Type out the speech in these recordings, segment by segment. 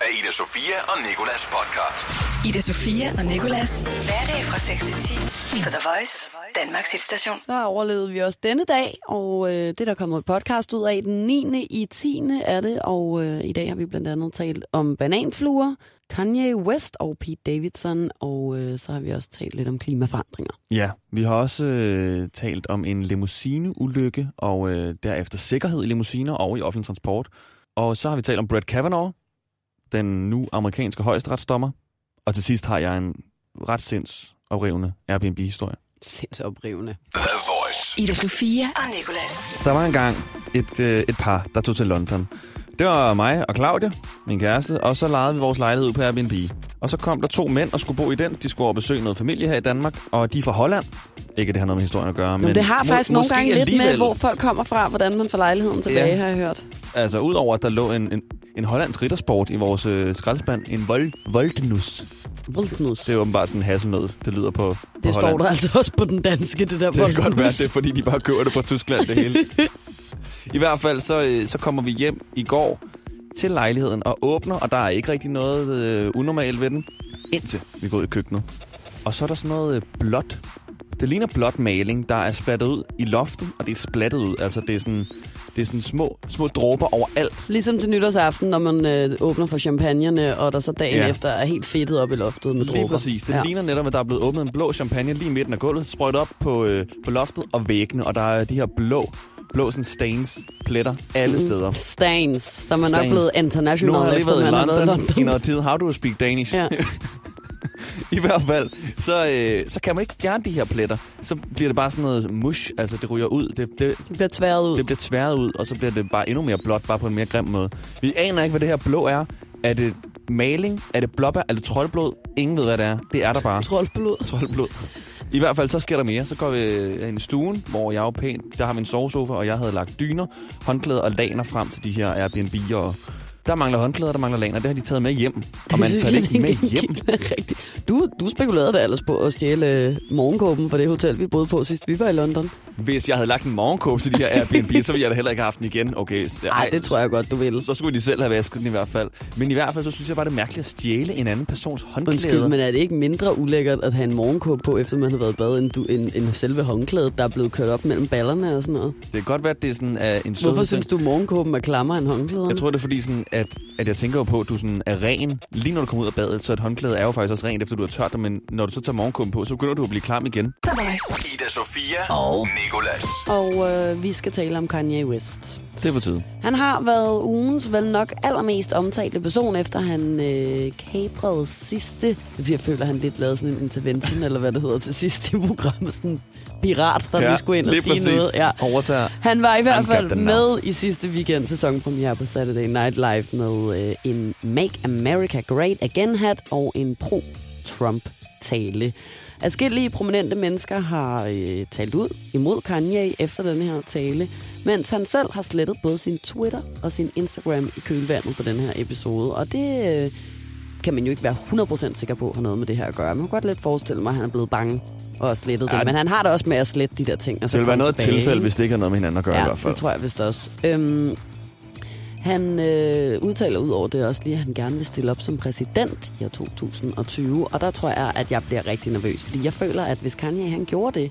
af Ida Sofia og Nikolas podcast. Ida Sofia og Nikolas. Hverdag fra 6 til 10 på The Voice, Danmarks hitstation. Så overlevede vi også denne dag, og øh, det er der kommet et podcast ud af den 9. i 10. er det, og øh, i dag har vi blandt andet talt om bananfluer, Kanye West og Pete Davidson, og øh, så har vi også talt lidt om klimaforandringer. Ja, vi har også øh, talt om en limousineulykke, og øh, derefter sikkerhed i limousiner og i offentlig transport. Og så har vi talt om Brett Kavanaugh, den nu amerikanske højesteretsdommer. Og til sidst har jeg en ret sindsoprivende Airbnb-historie. Sindsoprivende. The Voice. Ida Sofia og Nikolas. Der var engang et, øh, et par, der tog til London. Det var mig og Claudia, min kæreste, og så lejede vi vores lejlighed ud på Airbnb. Og så kom der to mænd og skulle bo i den. De skulle over besøge noget familie her i Danmark, og de er fra Holland. Ikke, at det har noget med historien at gøre, men, Men det har må- faktisk nogle måske gange lidt med, alligevel. hvor folk kommer fra, hvordan man får lejligheden tilbage, Ja. har jeg hørt. Altså, udover at der lå en, en, en hollandsk riddersport i vores øh, skraldespand, en vold, voldnus. Voldsnus. Det er åbenbart sådan en hasselnød, det lyder på, på Det står hollandsk. der altså også på den danske, det der Det kan godt være, det er fordi, de bare køber det fra Tyskland, det hele. I hvert fald, så, øh, så kommer vi hjem i går til lejligheden og åbner, og der er ikke rigtig noget øh, unormalt ved den, indtil vi går ud i køkkenet. Og så er der sådan noget øh, blåt. Det ligner blåt maling, der er splattet ud i loftet, og det er splattet ud. Altså, det er sådan, det er sådan små, små dråber overalt. Ligesom til nytårsaften, når man øh, åbner for champagnerne, og der så dagen Ja. efter er helt fedtet op i loftet med Lige dråber. præcis. Det ja. ligner netop, at der er blevet åbnet en blå champagne lige i midten af gulvet, sprøjtet op på, øh, på loftet og væggene, og der er de her blå, blå sådan stains, pletter alle Mm. steder. Stains, så er man nok Stains. blevet international, Nu har jeg lige været i London, i noget tid. How do you speak Danish? Ja. I hvert fald, så, øh, så kan man ikke fjerne de her pletter. Så bliver det bare sådan noget mush, altså det ryger ud. Det, det, Det bliver tværet ud. det bliver tværet ud, og så bliver det bare endnu mere blåt, bare på en mere grim måde. Vi aner ikke, hvad det her blå er. Er det maling? Er det blåbær? Er det troldblod? Ingen ved, hvad det er. Det er der bare. Troldblod. Troldblod. I hvert fald, så sker der mere. Så går vi ind i stuen, hvor jeg er pænt. Der har vi en sovesofa, og jeg havde lagt dyner, håndklæder og laner frem til de her Airbnb'er. Og der mangler håndklæder, der mangler laner. Det har de taget med hjem. Og man tager det ikke med hjem. Rigtigt. Du, du spekulerede da ellers på at stjæle øh, morgenkåben fra det hotel, vi boede på sidst vi var i London. Hvis jeg havde lagt en morgenkåb til de her Airbnb, så ville jeg da heller ikke have haft den igen. Okay, så- Nej, det tror jeg godt, du vil. Så skulle de selv have vasket den i hvert fald. Men i hvert fald, så synes jeg bare, det er mærkeligt at stjæle en anden persons håndklæder. Undskyld, men er det ikke mindre ulækkert at have en morgenkåb på, efter man har været bad, end, du, end, end selve håndklædet, der er blevet kørt op mellem ballerne og sådan noget? Det kan godt være, at det er sådan uh, en sød Hvorfor synes du, morgenkåben er klammer end håndklæderne? Jeg tror, det er fordi, sådan, at, at jeg tænker på, at du sådan er ren, lige når du kommer ud af badet, så et håndklæde er jo faktisk også rent, efter du har tørt det, men når du så tager morgenkåben på, så begynder du at blive klam igen. Ida Sofia og Nikolas. Og øh, vi skal tale om Kanye West. Det er på tide. Han har været ugens vel nok allermest omtalte person, efter han øh, kabrede sidste... Jeg føler, han lidt lavede sådan en intervention, eller hvad det hedder, til sidst i programmet. Sådan pirat, der ja, lige skulle ind og sige præcis. noget. Ja. Overtager. Han var i hvert fald med i sidste weekend sæsonpremiere på Saturday Night Live med øh, en Make America Great Again hat og en pro-Trump-tale. Adskillige prominente mennesker har øh, talt ud imod Kanye efter den her tale, mens han selv har slettet både sin Twitter og sin Instagram i kølvandet på den her episode. Og det øh, kan man jo ikke være 100% sikker på har noget med det her at gøre. Man kan godt lidt forestille mig, at han er blevet bange og har slettet Ja, det. Men han har det også med at slette de der ting. Og så Det vil være noget tilfælde, hvis det ikke har noget med hinanden at gøre i Ja, hvert fald. det tror jeg vist også. Øhm, han øh, udtaler ud over det også lige, at han gerne vil stille op som præsident i år 2020. Og der tror jeg, at jeg bliver rigtig nervøs. Fordi jeg føler, at hvis Kanye han gjorde det,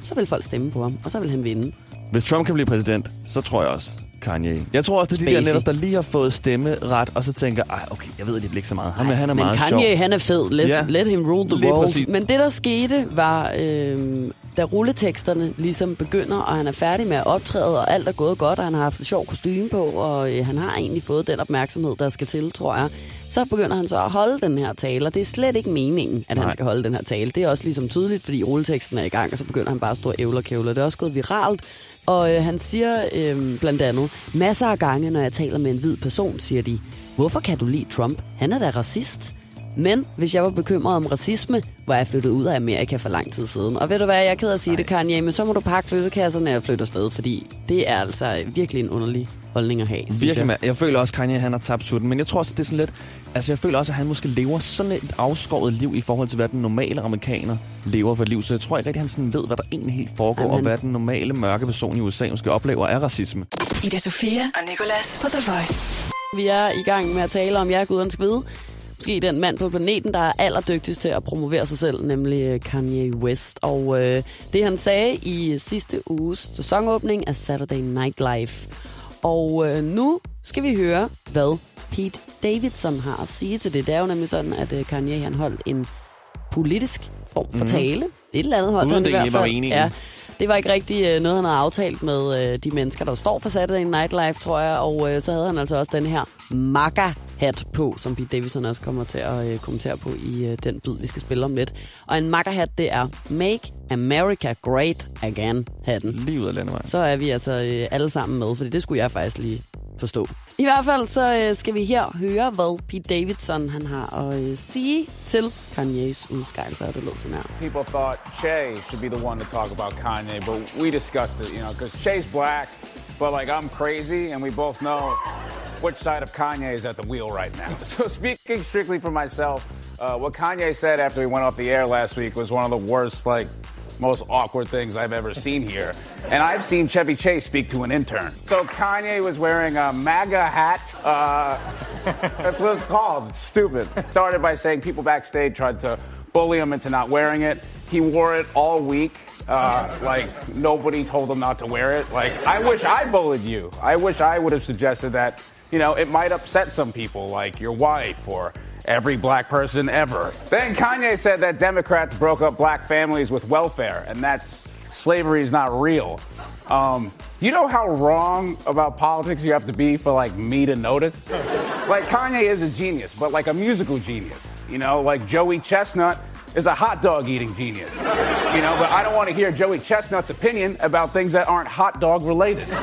så vil folk stemme på ham, og så vil han vinde. Hvis Trump kan blive præsident, så tror jeg også Kanye. Jeg tror også, det er de der netop, der lige har fået stemmeret, og så tænker, ej, okay, jeg ved det ikke så meget. Han, Ej, han er Men meget Kanye, sjov. han er fed. Let, Ja. let him rule the Lige world. præcis. Men det, der skete, var, øh, da rulleteksterne ligesom begynder, og han er færdig med at optræde, og alt er gået godt, og han har haft et sjov kostume på, og øh, han har egentlig fået den opmærksomhed, der skal til, tror jeg. Så begynder han så at holde den her tale, og det er slet ikke meningen, at Nej. Han skal holde den her tale. Det er også ligesom tydeligt, fordi rulleteksten er i gang, og så begynder han bare at stå og ævle og kævle. Det er også gået viralt, og øh, han siger øh, blandt andet, masser af gange, når jeg taler med en hvid person, siger de, hvorfor kan du lide Trump? Han er da racist. Men hvis jeg var bekymret om racisme, var jeg flyttet ud af Amerika for lang tid siden. Og ved du hvad, jeg er ked af at sige det, Kanye, men så må du pakke flyttekasserne og flytte afsted, fordi det er altså virkelig en underlig holdning at have. Virkelig, jeg. jeg føler også, at Kanye han har tabt sutten, men jeg tror også, at det er sådan lidt... Altså, jeg føler også, at han måske lever sådan et afskåret liv i forhold til, hvad den normale amerikaner lever for et liv. Så jeg tror ikke rigtig, han sådan ved, hvad der egentlig helt foregår, Jamen. og hvad den normale mørke person i USA måske oplever af racisme. Ida Sofia og Nicolas på The Voice. Vi er i gang med at tale om jer, Gudens Hvide. Måske den mand på planeten, der er allerdygtigst til at promovere sig selv, nemlig øh, Kanye West. Og øh, det han sagde i sidste uges sæsonåbning af Saturday Night Live. Og øh, nu skal vi høre, hvad Pete Davidson har at sige til det. Det er jo nemlig sådan, at øh, Kanye han holdt en politisk form for Mhm. tale. Et eller andet holdt Uden det i hvert var fald. Ja, det var ikke rigtig øh, noget, han havde aftalt med øh, de mennesker, der står for Saturday Night Live, tror jeg. Og øh, så havde han altså også den her MAGA-hat på, som Pete Davidson også kommer til at kommentere på i den bid, vi skal spille om lidt. Og en MAGA-hat, det er Make America Great Again-hatten. Lige ud af landevejen. Så er vi altså alle sammen med, for det skulle jeg faktisk lige forstå. I hvert fald så øh, skal vi her høre, hvad Pete Davidson han har at øh, sige til Kanye's udskejelse, og det lød sådan her. people thought Che should be the one to talk about Kanye, but we discussed it, you know, because Che's black, but like I'm crazy, and we both know which side of Kanye is at the wheel right now. So speaking strictly for myself, uh, what Kanye said after he went off the air last week was one of the worst, like, most awkward things I've ever seen here. And I've seen Chevy Chase speak to an intern. So Kanye was wearing a MAGA hat. Uh, that's what it's called. It's stupid. Started by saying people backstage tried to bully him into not wearing it. He wore it all week. Uh, like nobody told him not to wear it. Like I wish I bullied you. I wish I would have suggested that. You know, it might upset some people, like your wife or every black person ever. Then Kanye said that Democrats broke up black families with welfare, and that's slavery is not real. Um, you know how wrong about politics you have to be for like me to notice? like Kanye is a genius, but like a musical genius. You know, like Joey Chestnut is a hot dog eating genius. You know, but I don't want to hear Joey Chestnut's opinion about things that aren't hot dog related.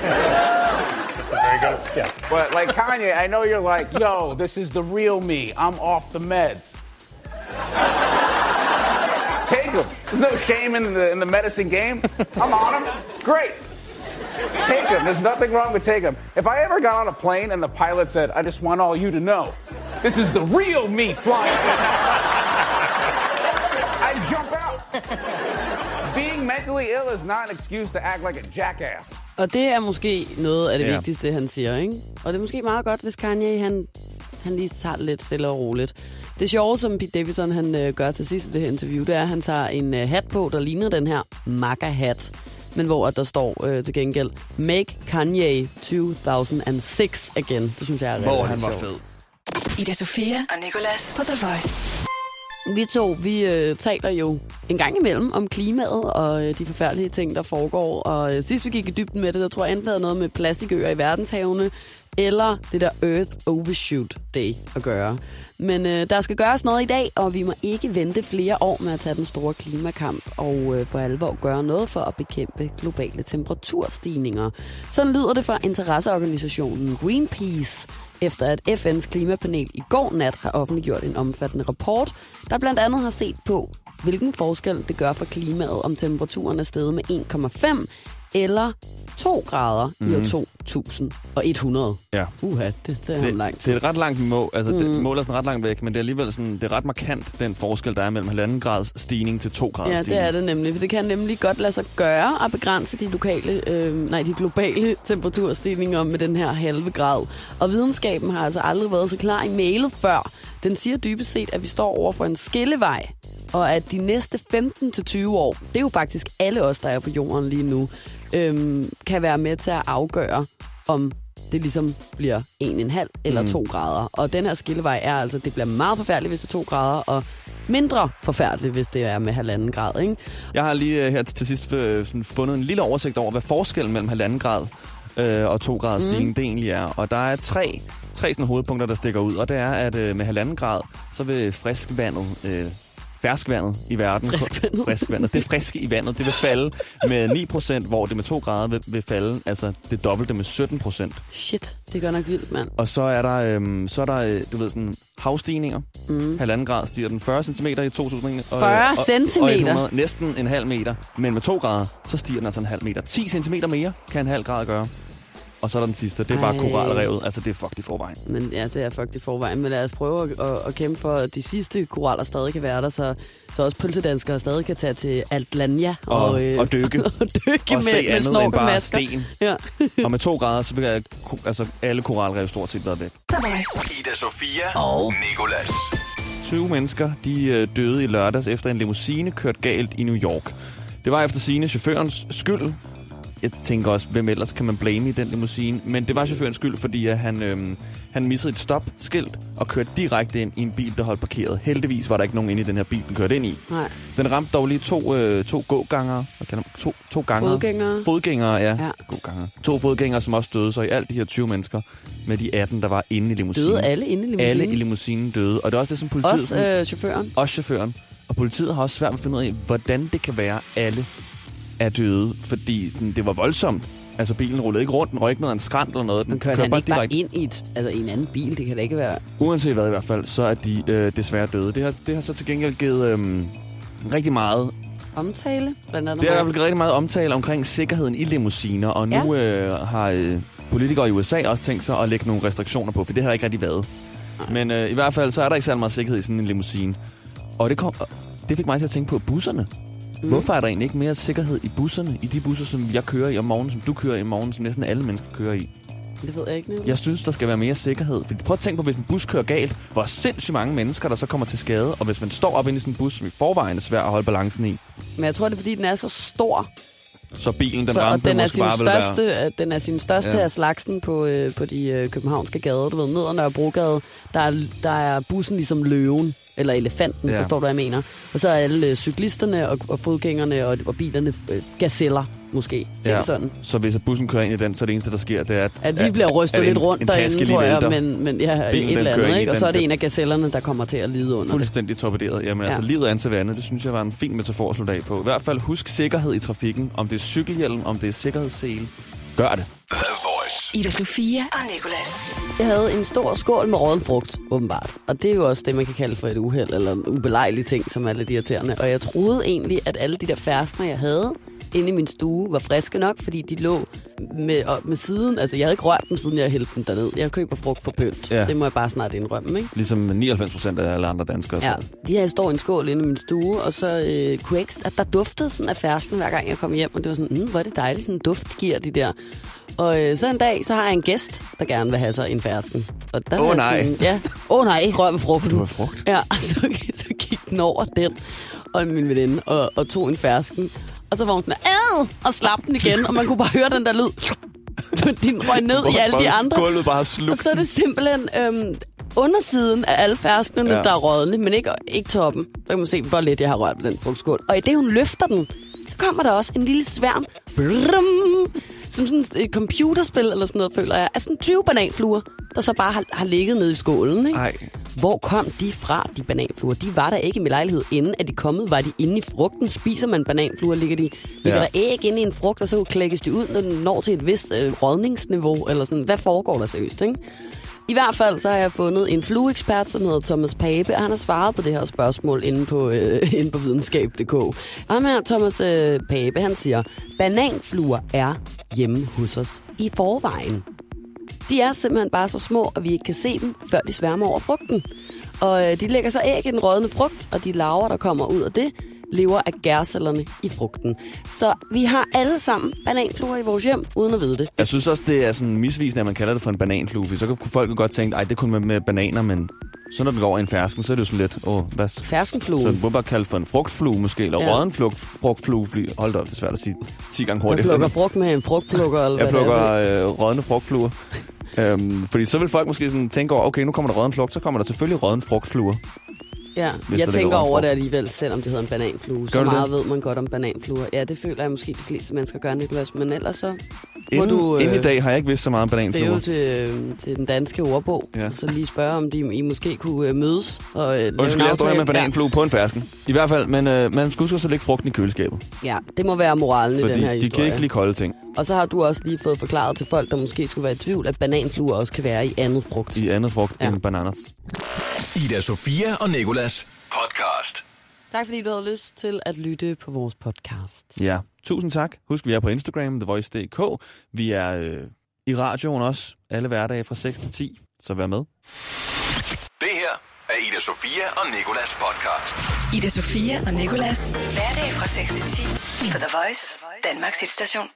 Very good. Yeah. But like Kanye, I know you're like, yo, this is the real me. I'm off the meds. Take them. There's no shame in the in the medicine game. I'm on them. It's great. Take them. There's nothing wrong with take them. If I ever got on a plane and the pilot said, "I just want all you to know, this is the real me flying," I'd jump out. Being mentally ill is not an excuse to act like a jackass. Og det er måske noget af det Ja. vigtigste, han siger, ikke? Og det er måske meget godt, hvis Kanye, han, han lige tager det lidt stille og roligt. Det sjove, som Pete Davidson han, øh, gør til sidst i det her interview, det er, at han tager en øh, hat på, der ligner den her MAGA-hat. Men hvor at der står øh, til gengæld, Make Kanye 2006 again. Det synes jeg er Hvor rigtig han var sjovt. fed. Ida Sofia og Nicolas på The Voice. Vi to, vi øh, taler jo en gang imellem om klimaet og øh, de forfærdelige ting, der foregår. Og øh, sidst vi gik i dybden med det, der tror jeg enten havde noget med plastikøer i verdenshavene, eller det der Earth Overshoot Day at gøre. Men øh, der skal gøres noget i dag, og vi må ikke vente flere år med at tage den store klimakamp og øh, for alvor gøre noget for at bekæmpe globale temperaturstigninger. Sådan lyder det fra interesseorganisationen Greenpeace, efter at FN's klimapanel i går nat har offentliggjort en omfattende rapport, der blandt andet har set på, hvilken forskel det gør for klimaet, om temperaturen er steget med 1,5 eller 2 grader mm. i år 2100. Ja. Uha, det, det er Det, langt. det er et ret langt mål, altså mm. det mål er sådan ret langt væk, men det er alligevel sådan, det er ret markant, den forskel, der er mellem halvanden grads stigning til to grads Ja, det stigning. er det nemlig. For det kan nemlig godt lade sig gøre at begrænse de, lokale, øh, nej, de globale temperaturstigninger med den her halve grad. Og videnskaben har altså aldrig været så klar i mailet før. Den siger dybest set, at vi står over for en skillevej, og at de næste 15-20 år, det er jo faktisk alle os, der er på jorden lige nu, øhm, kan være med til at afgøre, om det ligesom bliver 1,5 eller 2 grader. Og den her skillevej er altså, det bliver meget forfærdeligt, hvis det er 2 grader, og mindre forfærdeligt, hvis det er med halvanden grad. Ikke? Jeg har lige øh, her til sidst øh, fundet en lille oversigt over, hvad forskellen mellem halvanden grad øh, og to graders Mm. stigning det egentlig er. Og der er tre, tre sådan hovedpunkter, der stikker ud. Og det er, at øh, med halvanden grad, så vil friskvandet... Øh, ferskvandet i verden. Friskvandet. friskvandet. Det friske i vandet, det vil falde med 9%, hvor det med 2 grader vil, vil falde, altså det dobbelte med 17%. Shit, det gør nok vildt, mand. Og så er der, øhm, så er der øh, du ved, sådan havstigninger. Mm. Halvanden grad stiger den 40 cm i 2000. Og, 40 og, og centimeter? 100, næsten en halv meter. Men med 2 grader, så stiger den altså en halv meter. 10 cm mere kan en halv grad gøre. Og så er der den sidste. Det er bare Ej. koralrevet. Altså, det er fucked i forvejen. Men ja, det er faktisk i forvejen. Men lad os prøve at, at, at kæmpe for, at de sidste koraller stadig kan være der, så, så også pølsedanskere stadig kan tage til Altlania Og- øh, og dykke. og dykke Og se med, med andet end og bare masker. sten. Ja. Og med to grader, så vil jeg, altså, alle koralrev stort set været væk. Ida Sofia og Nikolas. 20 mennesker de øh, døde i lørdags efter en limousine kørt galt i New York. Det var efter sine chaufførens skyld. Jeg tænker også, hvem ellers kan man blame i den limousine? Men det var chaufførens skyld, fordi at han, øhm, han missede et stopskilt og kørte direkte ind i en bil, der holdt parkeret. Heldigvis var der ikke nogen inde i den her bil, den kørte ind i. Nej. Den ramte dog lige to, øh, to gågangere. Hvad kalder man? To, to gangere. Fodgængere. Fodgængere, ja. Ja. To fodgængere, som også døde. Så i alt de her 20 mennesker med de 18, der var inde i limousinen. Døde alle inde i limousinen? Alle i limousinen døde. Og det er også det, som politiet... Også øh, chaufføren? også chaufføren. Og politiet har også svært ved at finde ud af, hvordan det kan være, alle er døde. Fordi den, det var voldsomt. Altså, bilen rullede ikke rundt, den røg ikke ned ad en skrant eller noget. Den Men kørte kørte han ikke bare ind i, et, altså, i en anden bil? Det kan da ikke være... Uanset hvad i hvert fald, så er de øh, desværre døde. Det har, det har så til gengæld givet øh, rigtig meget Omtale, blandt andet. Det er i hvert fald rigtig meget omtale omkring sikkerheden i limousiner, og nu øh, har øh, politikere i USA også tænkt sig at lægge nogle restriktioner på, for det har ikke rigtig været. Men øh, i hvert fald, så er der ikke særlig meget sikkerhed i sådan en limousine. Og det, kom, det fik mig til at tænke på busserne. Mm. Hvorfor er der egentlig ikke mere sikkerhed i busserne, i de busser, som jeg kører i om morgenen, som du kører i om morgenen, som næsten alle mennesker kører i? Det ved jeg ikke. Niels. Jeg synes, der skal være mere sikkerhed. Fordi prøv at tænke på, hvis en bus kører galt, hvor sindssygt mange mennesker, der så kommer til skade. Og hvis man står op inde i sådan en bus, som i forvejen er svær at holde balancen i, Men jeg tror, det er, fordi den er så stor, så bilen, den så, ramte, den er, sin største, være... den er sin største ja. af slagsen på, øh, på de øh, københavnske gader. Du ved, ned ad Nørrebrogade, der er, der er bussen ligesom løven, eller elefanten, Ja. forstår du, hvad jeg mener. Og så er alle øh, cyklisterne og, og fodgængerne og, og bilerne øh, gazeller, måske. Ja. Ja. sådan. Så hvis bussen kører ind i den, så er det eneste, der sker, det er, at... At vi bliver rystet lidt rundt en derinde, tror jeg, men, men ja, Bilen, et eller andet, ikke? Og så er det en af gazellerne, der kommer til at lide under det. Fuldstændig torpederet. Jamen ja. altså, Ja. livet er en savanne. Det synes jeg var en fin metafor at slutte af på. I hvert fald husk sikkerhed i trafikken. Om det er cykelhjelm, om det er sikkerhedssele. Gør det. Voice. Ida Sofia og Nicolas. Jeg havde en stor skål med råden frugt, åbenbart. Og det er jo også det, man kan kalde for et uheld, eller en ubelejlig ting, som er lidt irriterende. Og jeg troede egentlig, at alle de der færstner, jeg havde inde i min stue, var friske nok, fordi de lå med, og med siden. Altså, jeg havde ikke rørt dem, siden jeg hældte dem derned. Jeg køber frugt for pynt. Ja. Det må jeg bare snart indrømme, ikke? Ligesom 99 procent af alle andre danskere. Ja, de her står i en skål inde i min stue, og så øh, kunne jeg ikke, at der duftede sådan af færsen, hver gang jeg kom hjem, og det var sådan, mm, hvor er det dejligt, sådan en duft giver de der. Og øh, så en dag, så har jeg en gæst, der gerne vil have sig en fersken. Og der Åh, var nej. Sådan, ja, åh oh, nej, ikke rør ved frugten. Du har frugt? Ja, og så, så gik den over den og min veninde og, og tog en fersken. Og så var hun sådan, ad, og slap den igen, og man kunne bare høre den der lyd. Den røg ned i alle de andre. Gulvet bare Og slugt. så er det simpelthen øhm, undersiden af alle ferskene, Ja. der er rådne, men ikke, ikke toppen. Så kan man se, hvor lidt jeg har rørt på den frugtskål. Og i det, hun løfter den, så kommer der også en lille sværm. Brum, som sådan et computerspil eller sådan noget, føler jeg. Er sådan 20 bananfluer, der så bare har, har ligget nede i skålen. Ikke? Ej. Hvor kom de fra, de bananfluer? De var der ikke i min lejlighed. Inden at de kommet, var de inde i frugten. Spiser man bananfluer, ligger, de, ligger Ja. der æg inde i en frugt, og så klækkes de ud, når den når til et vist øh, rådningsniveau. Eller sådan. Hvad foregår der seriøst, ikke? I hvert fald så har jeg fundet en flueekspert, som hedder Thomas Pape, og han har svaret på det her spørgsmål inde på, øh, inde på videnskab.dk. Og ham her, Thomas øh, Pape, han siger, bananfluer er hjemme hos os i forvejen. De er simpelthen bare så små, at vi ikke kan se dem, før de sværmer over frugten. Og øh, de lægger så æg i den rådne frugt, og de larver, der kommer ud af det, lever af gærcellerne i frugten. Så vi har alle sammen bananfluer i vores hjem, uden at vide det. Jeg synes også, det er sådan misvisende, at man kalder det for en bananflue. For så kunne folk jo godt tænke, ej, det er kun med, bananer, men så når den går over i en fersken, så er det jo sådan lidt, åh, hvad? Så Ferskenflue. den bare kalde for en frugtflue måske, eller ja. Råden frugt, frugtflue. Fordi, hold da op, det er svært at sige 10 gange Jeg hurtigt. plukker frugt med en frugtplukker, eller Jeg plukker er. øh, rådne frugtfluer. øhm, fordi så vil folk måske sådan tænke over, okay, nu kommer der rådden frugt, så kommer der selvfølgelig rådden frugtfluer. Ja, hvis jeg tænker over det alligevel, selvom det hedder en bananflue. Så Gør du meget det? ved man godt om bananfluer. Ja, det føler jeg måske de fleste mennesker gør, Niklas. Men ellers så må Inden, du inden i øh, dag har jeg ikke vidst så meget om skrive bananfluer. til, øh, til den danske ordbog. Ja. Så lige spørge, om de, I måske kunne øh, mødes og øh, Undskyld, jeg står med bananflue på en fersken. I hvert fald, men øh, man også at lægge frugten i køleskabet. Ja, det må være moralen i den her Fordi de historie. kan ikke lide kolde ting Og så har du også lige fået forklaret til folk, der måske skulle være i tvivl, at bananfluer også kan være i andet frugt. i andet frugt Ja. end bananas. Ida Sofia og Nikolas podcast. Tak fordi du havde lyst til at lytte på vores podcast. Ja, tusind tak. Husk, vi er på Instagram, TheVoice.dk. Vi er øh, i radioen også, alle hverdage fra 6 til 10, så vær med. Det her er Ida Sofia og Nikolas podcast. Ida Sofia og Nicolas. Hverdag fra 6 til 10 på The Voice, Danmarks hitstation.